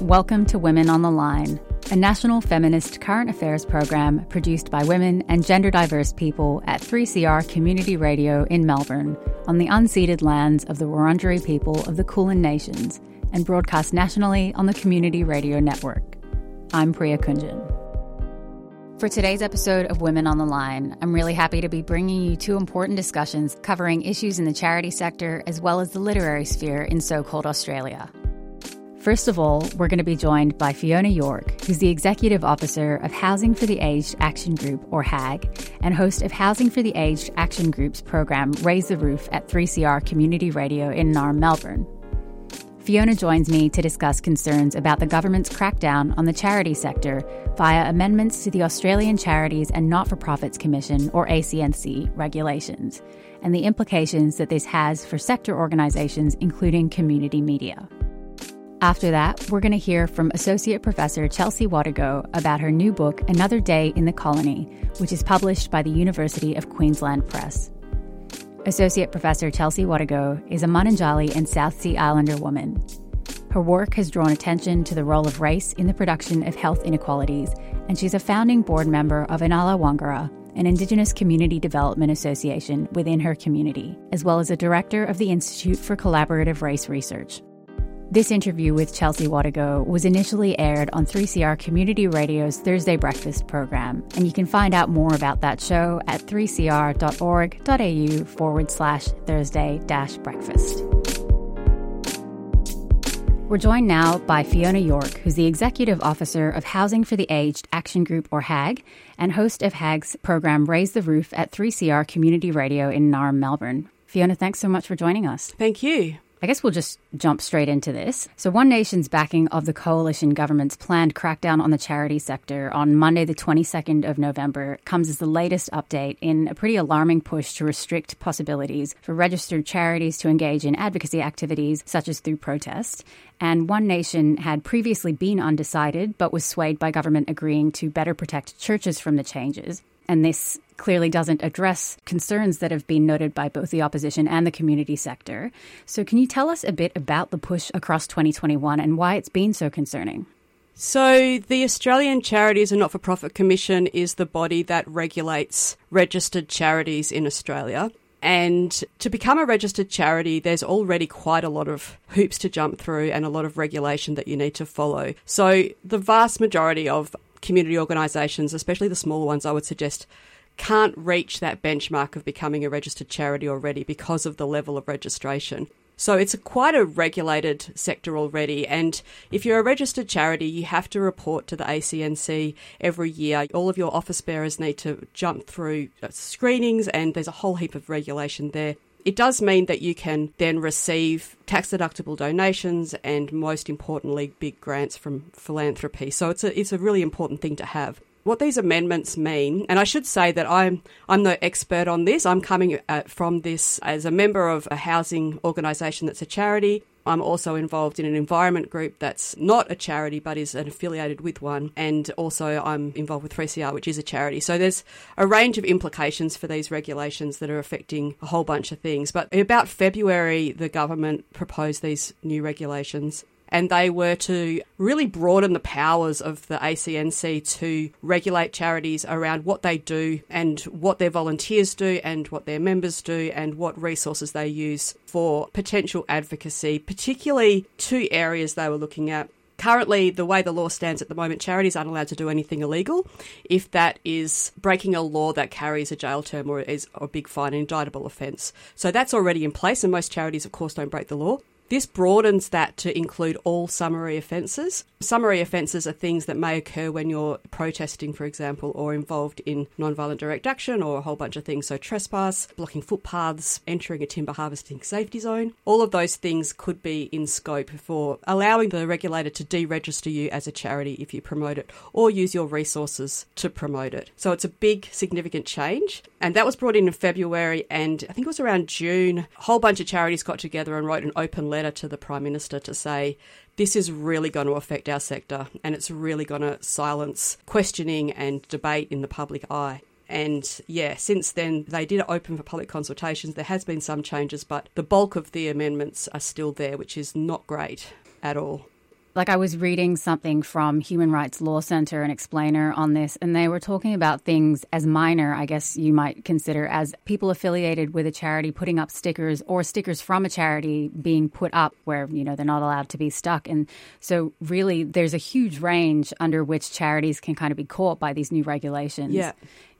Welcome to Women on the Line, a national feminist current affairs program produced by women and gender diverse people at 3CR Community Radio in Melbourne on the unceded lands of the Wurundjeri people of the Kulin Nations and broadcast nationally on the Community Radio Network. I'm Priya Kunjan. For today's episode of Women on the Line, I'm really happy to be bringing you two important discussions covering issues in the charity sector as well as the literary sphere in so called Australia. First of all, we're going to be joined by Fiona York, who's the Executive Officer of Housing for the Aged Action Group, or HAG, and host of Housing for the Aged Action Group's program Raise the Roof at 3CR Community Radio in Naarm, Melbourne. Fiona joins me to discuss concerns about the government's crackdown on the charity sector via amendments to the Australian Charities and Not for Profits Commission, or ACNC, regulations, and the implications that this has for sector organisations, including community media. After that, we're going to hear from Associate Professor Chelsea Watego about her new book, Another Day in the Colony, which is published by the University of Queensland Press. Associate Professor Chelsea Watego is a Munanjahli and South Sea Islander woman. Her work has drawn attention to the role of race in the production of health inequalities, and she's a founding board member of Inala Wangara, an Indigenous Community Development Association within her community, as well as a director of the Institute for Collaborative Race Research. This interview with Chelsea Watego was initially aired on 3CR Community Radio's Thursday Breakfast program, and you can find out more about that show at 3cr.org.au forward slash Thursday dash breakfast. We're joined now by Fiona York, who's the Executive Officer of Housing for the Aged Action Group, or HAG, and host of HAG's program Raise the Roof at 3CR Community Radio in Naarm, Melbourne. Fiona, thanks so much for joining us. Thank you. I guess we'll just jump straight into this. So, One Nation's backing of the coalition government's planned crackdown on the charity sector on Monday, the 22nd of November, comes as the latest update in a pretty alarming push to restrict possibilities for registered charities to engage in advocacy activities, such as through protest. And One Nation had previously been undecided, but was swayed by government agreeing to better protect churches from the changes. And this clearly doesn't address concerns that have been noted by both the opposition and the community sector. So, can you tell us a bit about the push across 2021 and why it's been so concerning? So, the Australian Charities and Not for Profit Commission is the body that regulates registered charities in Australia. And to become a registered charity, there's already quite a lot of hoops to jump through and a lot of regulation that you need to follow. So, the vast majority of community organisations, especially the smaller ones, I would suggest can't reach that benchmark of becoming a registered charity already because of the level of registration. So it's a quite a regulated sector already. And if you're a registered charity, you have to report to the ACNC every year. All of your office bearers need to jump through screenings, and there's a whole heap of regulation there. It does mean that you can then receive tax deductible donations and, most importantly, big grants from philanthropy. So it's a, it's a really important thing to have what these amendments mean, and I should say that I'm I'm no expert on this. I'm coming uh, from this as a member of a housing organisation that's a charity. I'm also involved in an environment group that's not a charity but is affiliated with one, and also I'm involved with 3CR, which is a charity. So there's a range of implications for these regulations that are affecting a whole bunch of things. But about February, the government proposed these new regulations and they were to really broaden the powers of the ACNC to regulate charities around what they do and what their volunteers do and what their members do and what resources they use for potential advocacy, particularly two areas they were looking at currently, the way the law stands at the moment, charities aren't allowed to do anything illegal if that is breaking a law that carries a jail term or is a big fine, an indictable offence. So that's already in place, and most charities, of course, don't break the law. This broadens that to include all summary offences. Summary offences are things that may occur when you're protesting, for example, or involved in non-violent direct action or a whole bunch of things. So, trespass, blocking footpaths, entering a timber harvesting safety zone. All of those things could be in scope for allowing the regulator to deregister you as a charity if you promote it or use your resources to promote it. So, it's a big, significant change. And that was brought in in February, and I think it was around June. A whole bunch of charities got together and wrote an open letter to the Prime Minister to say, this is really going to affect our sector and it's really going to silence questioning and debate in the public eye. And yeah, since then, they did open for public consultations. There has been some changes, but the bulk of the amendments are still there, which is not great at all. Like I was reading something from Human Rights Law Center, an explainer on this, and they were talking about things as minor, I guess you might consider, as people affiliated with a charity putting up stickers or stickers from a charity being put up where, you know, they're not allowed to be stuck. And so really there's a huge range under which charities can kind of be caught by these new regulations. Yeah.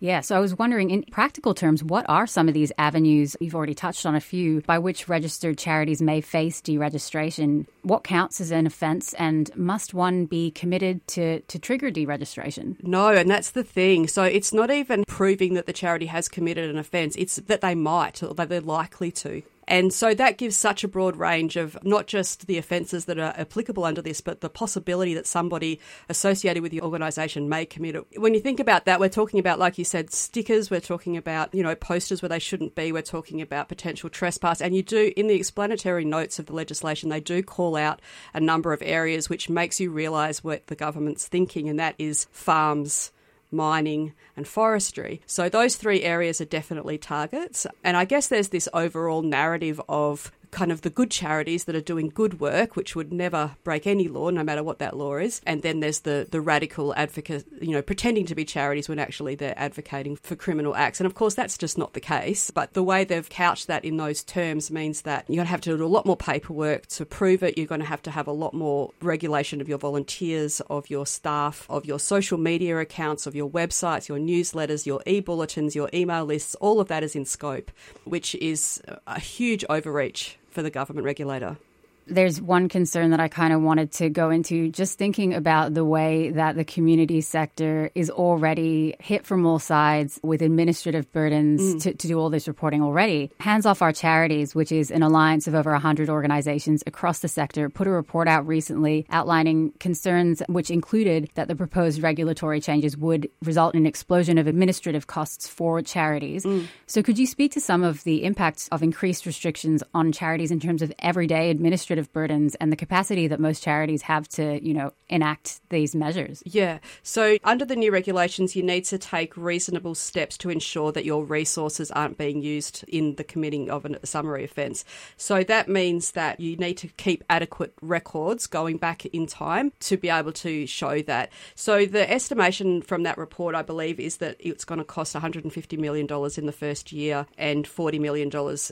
Yeah, so I was wondering, in practical terms, what are some of these avenues? You've already touched on a few by which registered charities may face deregistration. What counts as an offence, and must one be committed to, to trigger deregistration? No, and that's the thing. So it's not even proving that the charity has committed an offence, it's that they might or that they're likely to. And so that gives such a broad range of not just the offences that are applicable under this, but the possibility that somebody associated with the organisation may commit it. When you think about that, we're talking about, like you said, stickers, we're talking about, you know, posters where they shouldn't be, we're talking about potential trespass. And you do, in the explanatory notes of the legislation, they do call out a number of areas which makes you realise what the government's thinking, and that is farms mining, and forestry. So those three areas are definitely targets. And I guess there's this overall narrative of kind of the good charities that are doing good work, which would never break any law, no matter what that law is. And then there's the, the radical advocate, you know, pretending to be charities when actually they're advocating for criminal acts. And of course, that's just not the case. But the way they've couched that in those terms means that you're going to have to do a lot more paperwork to prove it. You're going to have to have a lot more regulation of your volunteers, of your staff, of your social media accounts, of your websites, your newsletters, your e bulletins, your email lists. All of that is in scope, which is a huge overreach for the government regulator there's one concern that I kind of wanted to go into just thinking about the way that the community sector is already hit from all sides with administrative burdens mm. to, to, do all this reporting already. Hands Off Our Charities, which is an alliance of over 100 organizations across the sector, put a report out recently outlining concerns which included that the proposed regulatory changes would result in an explosion of administrative costs for charities. Mm. So, could you speak to some of the impacts of increased restrictions on charities in terms of everyday administrative administrative burdens and the capacity that most charities have to, you know, enact these measures. Yeah. So under the new regulations, you need to take reasonable steps to ensure that your resources aren't being used in the committing of a summary offence. So that means that you need to keep adequate records going back in time to be able to show that. So the estimation from that report, I believe, is that it's going to cost $150 million in the first year and $40 million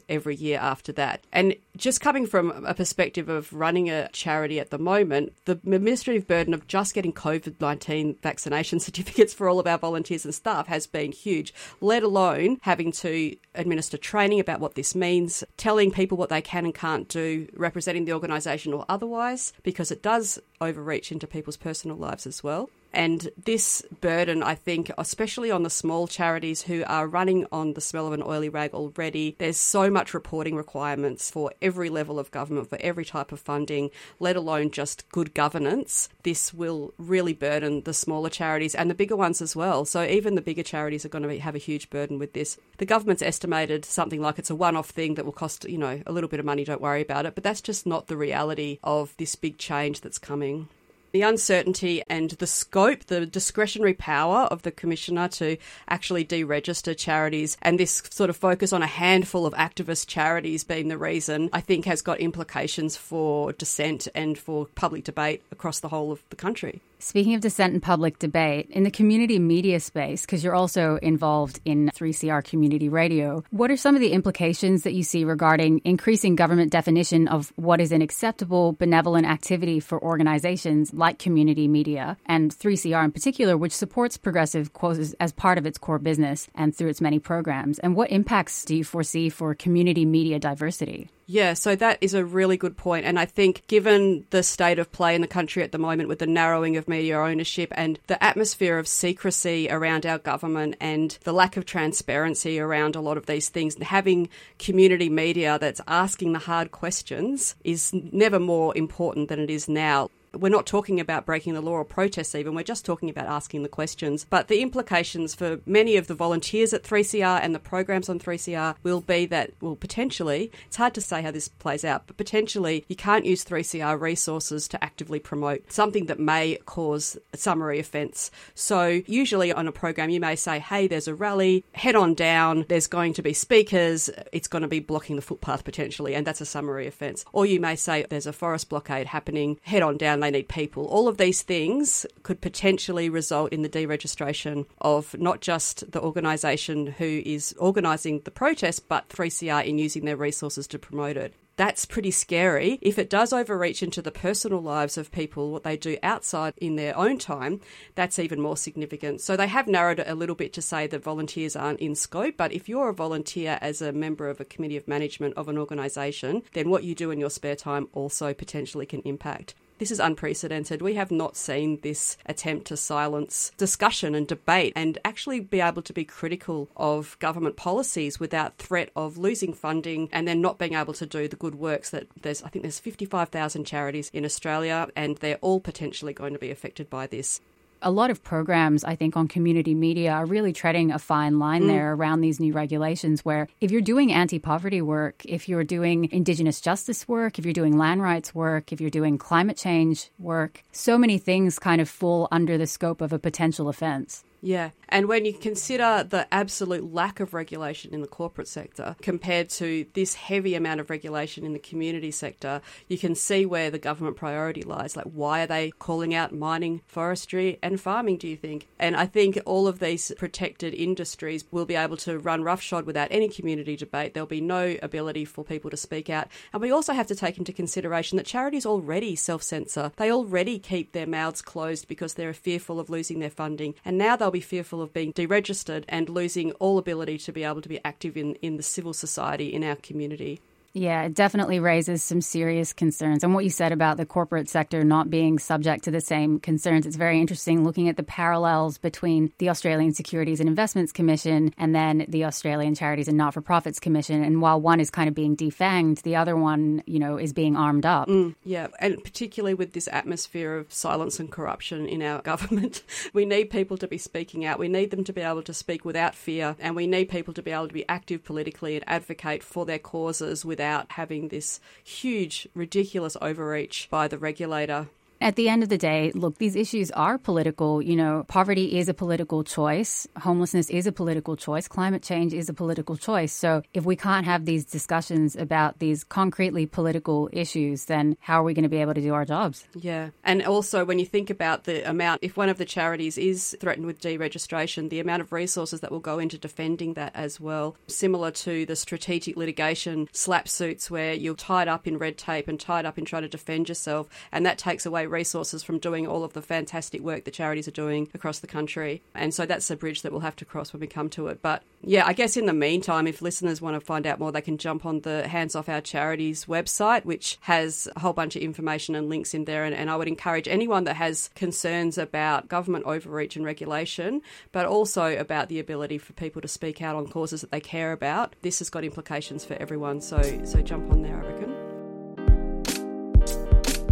every year after that. And just coming from a perspective perspective of running a charity at the moment, the administrative burden of just getting COVID 19 vaccination certificates for all of our volunteers and staff has been huge, let alone having to administer training about what this means, telling people what they can and can't do, representing the organisation or otherwise, because it does overreach into people's personal lives as well. And this burden, I think, especially on the small charities who are running on the smell of an oily rag already, there's so much reporting requirements for every level of government, for every type of funding, let alone just good governance. This will really burden the smaller charities and the bigger ones as well. So even the bigger charities are going to have a huge burden with this. The government's estimated something like it's a one off thing that will cost, you know, a little bit of money, don't worry about it. But that's just not the reality of this big change that's coming the uncertainty and the scope, the discretionary power of the Commissioner to actually deregister charities, and this sort of focus on a handful of activist charities being the reason, I think has got implications for dissent and for public debate across the whole of the country. Speaking of dissent and public debate, in the community media space, because you're also involved in 3CR community radio, what are some of the implications that you see regarding increasing government definition of what is an acceptable benevolent activity for organizations like community media and 3CR in particular, which supports progressive causes as part of its core business and through its many programs? And what impacts do you foresee for community media diversity? Yeah, so that is a really good point. And I think, given the state of play in the country at the moment with the narrowing of media ownership and the atmosphere of secrecy around our government and the lack of transparency around a lot of these things, having community media that's asking the hard questions is never more important than it is now we're not talking about breaking the law or protests even, we're just talking about asking the questions. But the implications for many of the volunteers at 3CR and the programs on 3CR will be that, well, potentially, it's hard to say how this plays out, but potentially you can't use 3CR resources to actively promote something that may cause a summary offence. So usually on a program, you may say, hey, there's a rally, head on down, there's going to be speakers, it's going to be blocking the footpath potentially, and that's a summary offence. Or you may say, there's a forest blockade happening, head on down they need people. All of these things could potentially result in the deregistration of not just the organisation who is organising the protest, but 3CR in using their resources to promote it that's pretty scary. If it does overreach into the personal lives of people, what they do outside in their own time, that's even more significant. So they have narrowed it a little bit to say that volunteers aren't in scope, but if you're a volunteer as a member of a committee of management of an organisation, then what you do in your spare time also potentially can impact. This is unprecedented. We have not seen this attempt to silence discussion and debate and actually be able to be critical of government policies without threat of losing funding and then not being able to do the good works that there's I think there's 55,000 charities in Australia and they're all potentially going to be affected by this a lot of programs, I think, on community media are really treading a fine line mm. there around these new regulations. Where if you're doing anti poverty work, if you're doing Indigenous justice work, if you're doing land rights work, if you're doing climate change work, so many things kind of fall under the scope of a potential offense. Yeah. And when you consider the absolute lack of regulation in the corporate sector compared to this heavy amount of regulation in the community sector, you can see where the government priority lies. Like, why are they calling out mining, forestry, and farming, do you think? And I think all of these protected industries will be able to run roughshod without any community debate. There'll be no ability for people to speak out. And we also have to take into consideration that charities already self censor, they already keep their mouths closed because they're fearful of losing their funding. And now they'll be fearful of being deregistered and losing all ability to be able to be active in, in the civil society in our community. Yeah, it definitely raises some serious concerns. And what you said about the corporate sector not being subject to the same concerns, it's very interesting looking at the parallels between the Australian Securities and Investments Commission and then the Australian Charities and Not for Profits Commission. And while one is kind of being defanged, the other one, you know, is being armed up. Mm, yeah, and particularly with this atmosphere of silence and corruption in our government, we need people to be speaking out. We need them to be able to speak without fear, and we need people to be able to be active politically and advocate for their causes without without having this huge, ridiculous overreach by the regulator at the end of the day, look, these issues are political. You know, poverty is a political choice. Homelessness is a political choice. Climate change is a political choice. So if we can't have these discussions about these concretely political issues, then how are we going to be able to do our jobs? Yeah. And also, when you think about the amount, if one of the charities is threatened with deregistration, the amount of resources that will go into defending that as well, similar to the strategic litigation slap suits where you're tied up in red tape and tied up in trying to defend yourself, and that takes away resources from doing all of the fantastic work the charities are doing across the country. And so that's a bridge that we'll have to cross when we come to it. But yeah, I guess in the meantime, if listeners want to find out more, they can jump on the Hands Off Our Charities website, which has a whole bunch of information and links in there. And, and I would encourage anyone that has concerns about government overreach and regulation, but also about the ability for people to speak out on causes that they care about. This has got implications for everyone. So, so jump on there, I reckon.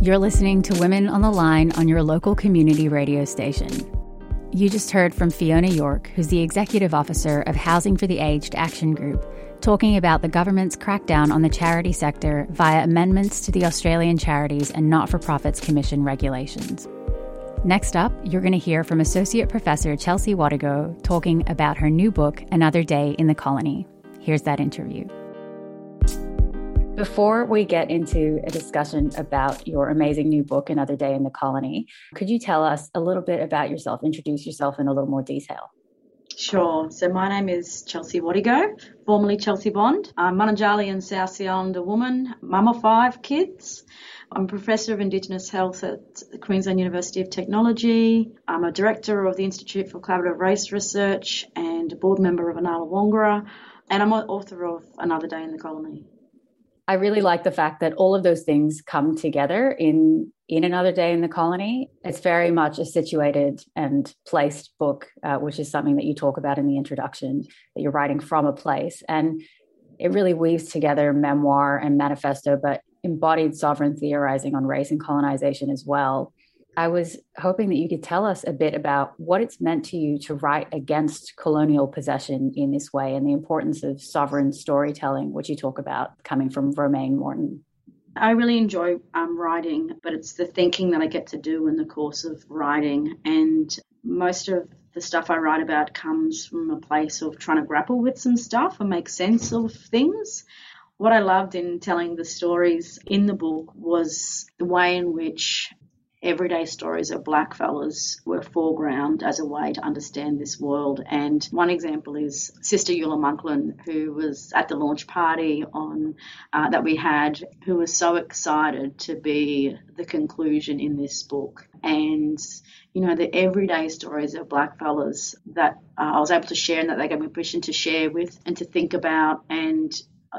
You're listening to Women on the Line on your local community radio station. You just heard from Fiona York, who's the Executive Officer of Housing for the Aged Action Group, talking about the government's crackdown on the charity sector via amendments to the Australian Charities and Not for Profits Commission regulations. Next up, you're going to hear from Associate Professor Chelsea Watego talking about her new book, Another Day in the Colony. Here's that interview. Before we get into a discussion about your amazing new book, Another Day in the Colony, could you tell us a little bit about yourself? Introduce yourself in a little more detail. Sure. So my name is Chelsea Watego, formerly Chelsea Bond. I'm Munanjahli and South Sea Islander woman, mum of five kids. I'm a professor of Indigenous Health at Queensland University of Technology. I'm a director of the Institute for Collaborative Race Research and a board member of Inala Wangara. And I'm an author of Another Day in the Colony. I really like the fact that all of those things come together in in another day in the colony. It's very much a situated and placed book, uh, which is something that you talk about in the introduction. That you're writing from a place, and it really weaves together memoir and manifesto, but embodied sovereign theorizing on race and colonization as well. I was hoping that you could tell us a bit about what it's meant to you to write against colonial possession in this way and the importance of sovereign storytelling, which you talk about coming from Romaine Moreton. I really enjoy um, writing, but it's the thinking that I get to do in the course of writing. And most of the stuff I write about comes from a place of trying to grapple with some stuff and make sense of things. What I loved in telling the stories in the book was the way in which everyday stories of black fellas were foreground as a way to understand this world. And one example is Sister Eula Monklin, who was at the launch party on uh, that we had, who was so excited to be the conclusion in this book. And you know, the everyday stories of black fellas that uh, I was able to share and that they gave me permission to share with and to think about. And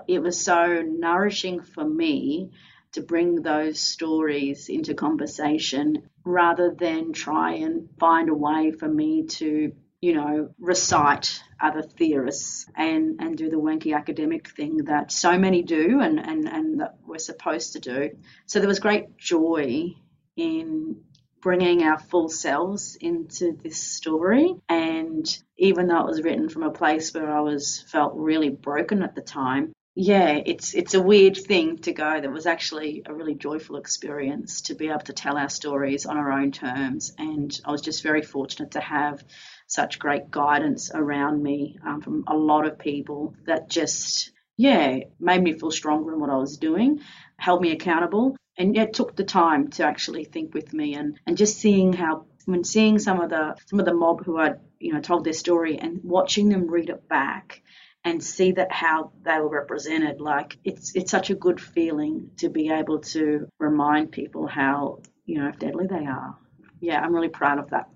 it was so nourishing for me to bring those stories into conversation rather than try and find a way for me to, you know, recite other theorists and, and do the wanky academic thing that so many do and, and, and that we're supposed to do. So there was great joy in bringing our full selves into this story. And even though it was written from a place where I was felt really broken at the time, yeah, it's it's a weird thing to go. That was actually a really joyful experience to be able to tell our stories on our own terms, and I was just very fortunate to have such great guidance around me um, from a lot of people that just yeah made me feel stronger in what I was doing, held me accountable, and yeah took the time to actually think with me and and just seeing how when seeing some of the some of the mob who had you know told their story and watching them read it back and see that how they were represented. Like it's it's such a good feeling to be able to remind people how you know deadly they are. Yeah, I'm really proud of that.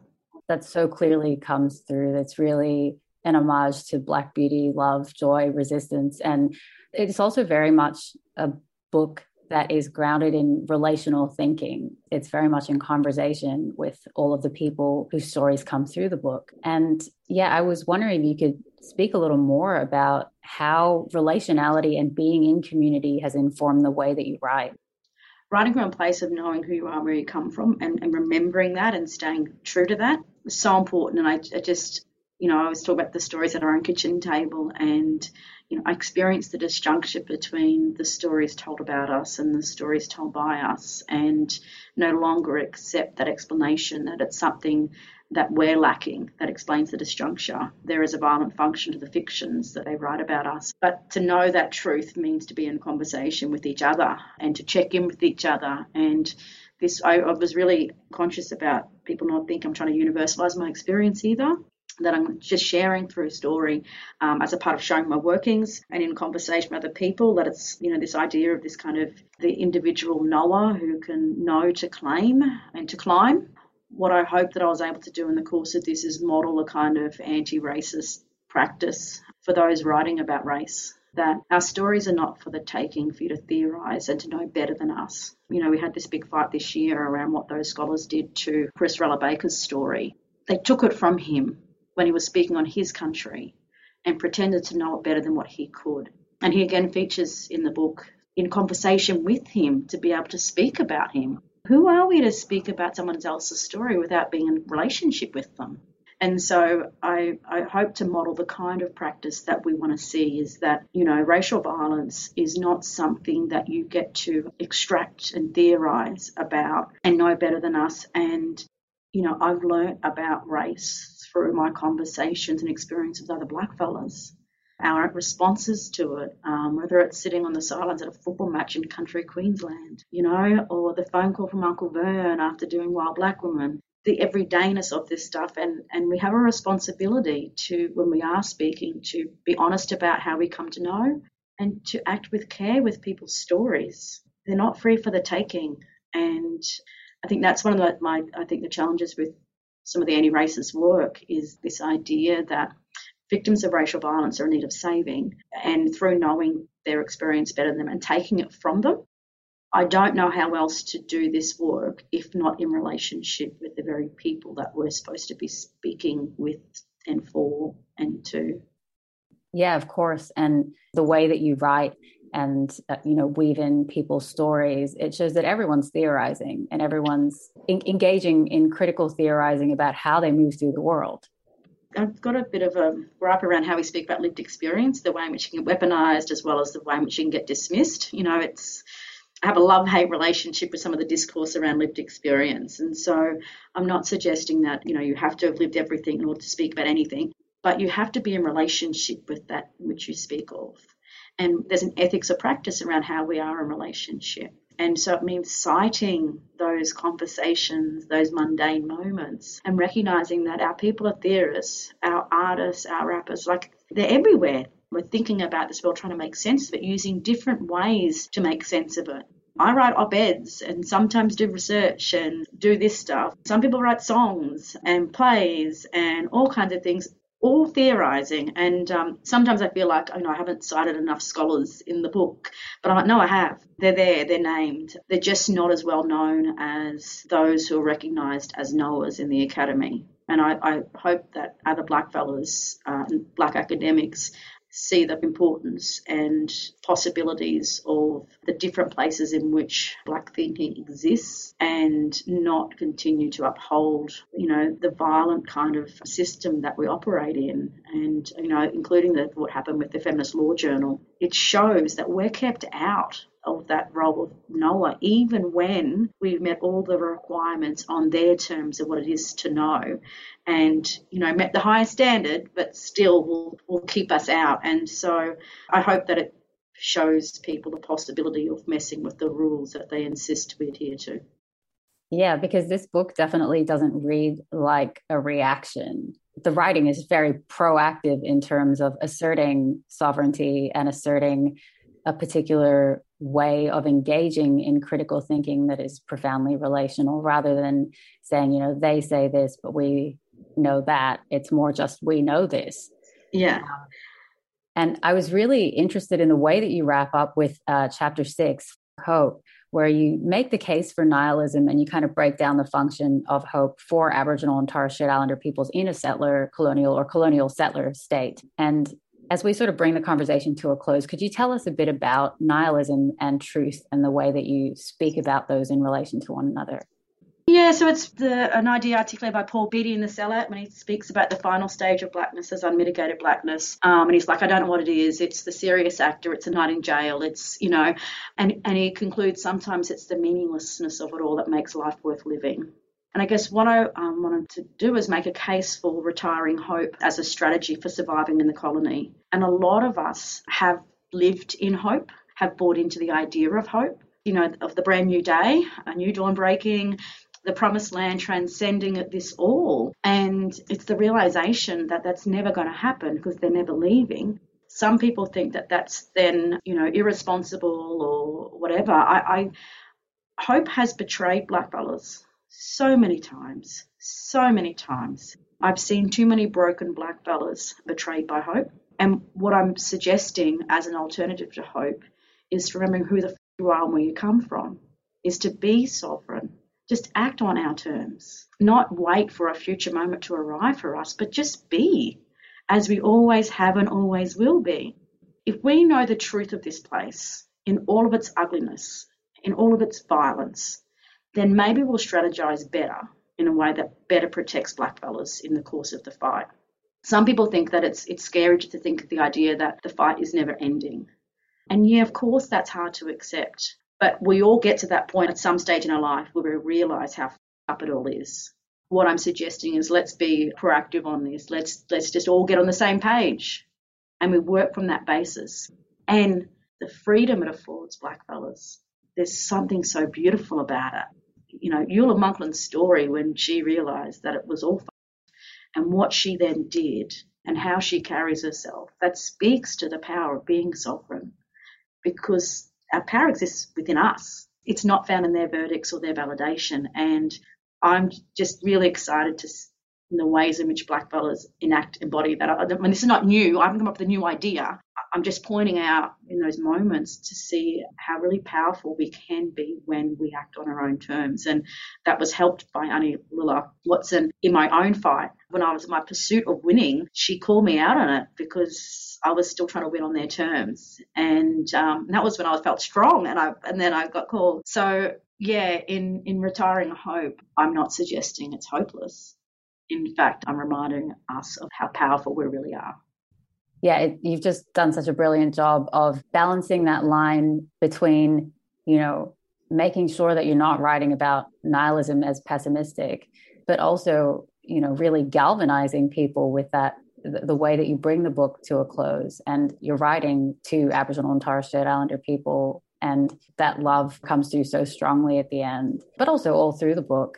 That so clearly comes through. That's really an homage to Black beauty, love, joy, resistance, and it's also very much a book that is grounded in relational thinking. It's very much in conversation with all of the people whose stories come through the book. And yeah, I was wondering if you could speak a little more about how relationality and being in community has informed the way that you write. Writing from a place of knowing who you are, where you come from, and, and remembering that and staying true to that is so important. And I, I just, you know, I always talk about the stories at our own kitchen table and you know, I experience the disjuncture between the stories told about us and the stories told by us, and no longer accept that explanation that it's something that we're lacking that explains the disjuncture. There is a violent function to the fictions that they write about us. But to know that truth means to be in conversation with each other and to check in with each other. And this, I, I was really conscious about people not think I'm trying to universalize my experience either that I'm just sharing through story um, as a part of showing my workings and in conversation with other people. That it's you know this idea of this kind of the individual knower who can know to claim and to climb. What I hope that I was able to do in the course of this is model a kind of anti-racist practice for those writing about race. That our stories are not for the taking, for you to theorise and to know better than us. You know, we had this big fight this year around what those scholars did to Kris Rallah-Baker's story. They took it from him when he was speaking on his country and pretended to know it better than what he could. And he again features in the book in conversation with him to be able to speak about him. Who are we to speak about someone else's story without being in relationship with them? And so I, I hope to model the kind of practice that we want to see is that, you know, racial violence is not something that you get to extract and theorize about and know better than us. And, you know, I've learned about race through my conversations and experience with other blackfellas. Our responses to it, um, whether it's sitting on the sidelines at a football match in country Queensland, you know, or the phone call from Uncle Vern after doing Wild Black Woman, the everydayness of this stuff and and we have a responsibility to when we are speaking to be honest about how we come to know and to act with care with people's stories they're not free for the taking and i think that's one of the, my i think the challenges with some of the anti racist work is this idea that victims of racial violence are in need of saving, and through knowing their experience better than them and taking it from them. I don't know how else to do this work if not in relationship with the very people that we're supposed to be speaking with and for and to. Yeah, of course. And the way that you write and uh, you know weave in people's stories it shows that everyone's theorizing and everyone's in- engaging in critical theorizing about how they move through the world I've got a bit of a gripe around how we speak about lived experience, the way in which you can get weaponized, as well as the way in which you can get dismissed. You know, it's I have a love hate relationship with some of the discourse around lived experience, and so I'm not suggesting that you know you have to have lived everything in order to speak about anything, but you have to be in relationship with that which you speak of and there's an ethics of practice around how we are in relationship. And so it means citing those conversations, those mundane moments, and recognizing that our people are theorists, our artists, our rappers, like they're everywhere. We're thinking about this world, trying to make sense of it, using different ways to make sense of it. I write op eds and sometimes do research and do this stuff. Some people write songs and plays and all kinds of things all theorizing. And um, sometimes I feel like, you know, I haven't cited enough scholars in the book, but I'm like, no, I have. They're there, they're named. They're just not as well known as those who are recognized as knowers in the academy. And I, I hope that other black fellows uh, black academics see the importance and possibilities of the different places in which black thinking exists and not continue to uphold, you know, the violent kind of system that we operate in and, you know, including the, what happened with the Feminist Law Journal. It shows that we're kept out of that role of knower, even when we've met all the requirements on their terms of what it is to know and, you know, met the highest standard, but still will, will keep us out. And so I hope that it shows people the possibility of messing with the rules that they insist we adhere to. Yeah, because this book definitely doesn't read like a reaction. The writing is very proactive in terms of asserting sovereignty and asserting a particular way of engaging in critical thinking that is profoundly relational rather than saying, you know, they say this, but we know that. It's more just we know this. Yeah. and I was really interested in the way that you wrap up with uh, chapter six, Hope, where you make the case for nihilism and you kind of break down the function of hope for Aboriginal and Torres Strait Islander peoples in a settler colonial or colonial settler state. And as we sort of bring the conversation to a close, could you tell us a bit about nihilism and truth and the way that you speak about those in relation to one another? Yeah, so it's the, an idea articulated by Paul Beatty in The Sellout when he speaks about the final stage of blackness as unmitigated blackness. Um, and he's like, I don't know what it is. It's the serious actor. It's a night in jail. It's, you know, and, and he concludes sometimes it's the meaninglessness of it all that makes life worth living. And I guess what I um, wanted to do is make a case for retiring hope as a strategy for surviving in the colony. And a lot of us have lived in hope, have bought into the idea of hope, you know, of the brand new day, a new dawn breaking, the promised land transcending this all. And it's the realization that that's never going to happen because they're never leaving. Some people think that that's then, you know, irresponsible or whatever. I, I hope has betrayed blackfellas so many times, so many times. I've seen too many broken black fellas betrayed by hope. And what I'm suggesting as an alternative to hope is to remember who the f- you are and where you come from, is to be sovereign. Just act on our terms, not wait for a future moment to arrive for us, but just be as we always have and always will be. If we know the truth of this place in all of its ugliness, in all of its violence, then maybe we'll strategize better in a way that better protects blackfellas in the course of the fight. Some people think that it's it's scary to think of the idea that the fight is never ending. And yeah, of course that's hard to accept. But we all get to that point at some stage in our life where we realize how up it all is. What I'm suggesting is let's be proactive on this. Let's let's just all get on the same page and we work from that basis. And the freedom it affords blackfellas. There's something so beautiful about it you know, Eula Monkland's story when she realized that it was all and what she then did and how she carries herself, that speaks to the power of being sovereign because our power exists within us. It's not found in their verdicts or their validation. And I'm just really excited to in the ways in which blackfellas enact embody that. I mean, this is not new. I haven't come up with a new idea. I'm just pointing out in those moments to see how really powerful we can be when we act on our own terms. And that was helped by Aunty Lilla Watson in my own fight. When I was in my pursuit of winning, she called me out on it because I was still trying to win on their terms. And um, that was when I felt strong and I and then I got called. So yeah, in, in retiring hope, I'm not suggesting it's hopeless. In fact, I'm reminding us of how powerful we really are yeah, it, you've just done such a brilliant job of balancing that line between, you know, making sure that you're not writing about nihilism as pessimistic, but also, you know, really galvanizing people with that the, way that you bring the book to a close and you're writing to Aboriginal and Torres Strait Islander people And that love comes through so strongly at the end, but also all through the book.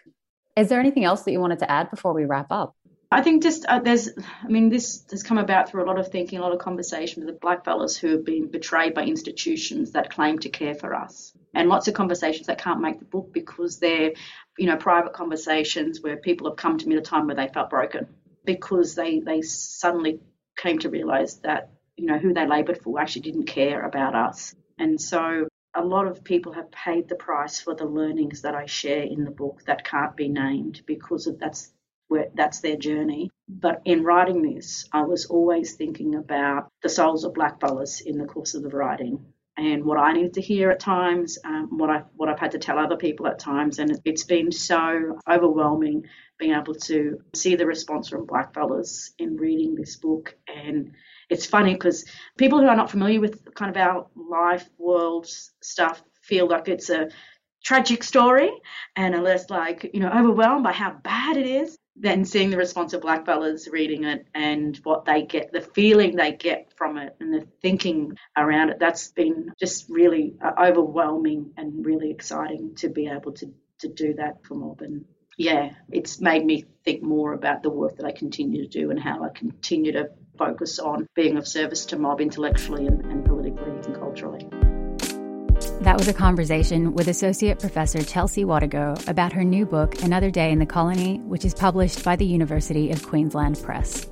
Is there anything else that you wanted to add before we wrap up? I think just uh, there's, I mean, this has come about through a lot of thinking, a lot of conversation with the black fellas who have been betrayed by institutions that claim to care for us, and lots of conversations that can't make the book because they're, you know, private conversations where people have come to me at a time where they felt broken because they they suddenly came to realize that you know who they laboured for actually didn't care about us, and so a lot of people have paid the price for the learnings that I share in the book that can't be named because of that's where that's their journey. But in writing this, I was always thinking about the souls of blackfellas in the course of the writing. And what I needed to hear at times, um, what I what I've had to tell other people at times, and it's been so overwhelming being able to see the response from blackfellas in reading this book. And it's funny because people who are not familiar with kind of our life world stuff feel like it's a tragic story and are less like, you know, overwhelmed by how bad it is than seeing the response of black blackfellas reading it and what they get, the feeling they get from it and the thinking around it. That's been just really uh, overwhelming and really exciting to be able to, to do that for Melbourne yeah, it's made me think more about the work that I continue to do and how I continue to focus on being of service to mob intellectually and, and politically and culturally. That was a conversation with Associate Professor Chelsea Watego about her new book, Another Day in the Colony, which is published by the University of Queensland Press.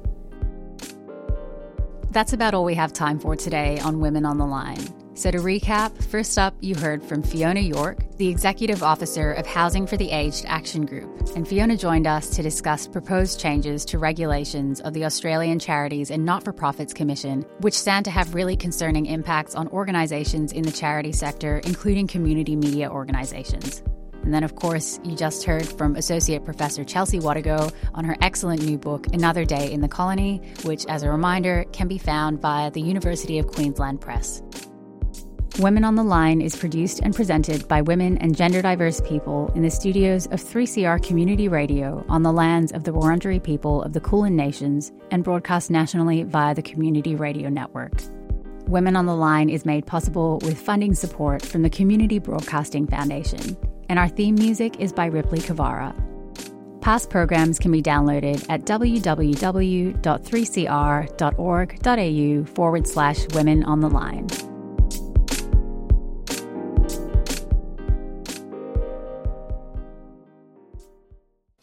That's about all we have time for today on Women on the Line. So, to recap, first up, you heard from Fiona York, the Executive Officer of Housing for the Aged Action Group. And Fiona joined us to discuss proposed changes to regulations of the Australian Charities and Not for Profits Commission, which stand to have really concerning impacts on organisations in the charity sector, including community media organisations. And then, of course, you just heard from Associate Professor Chelsea Watego on her excellent new book, Another Day in the Colony, which, as a reminder, can be found via the University of Queensland Press. Women on the Line is produced and presented by women and gender diverse people in the studios of 3CR Community Radio on the lands of the Wurundjeri people of the Kulin Nations and broadcast nationally via the Community Radio Network. Women on the Line is made possible with funding support from the Community Broadcasting Foundation, and our theme music is by Ripley Kavara. Past programs can be downloaded at www.3cr.org.au forward slash women on the line.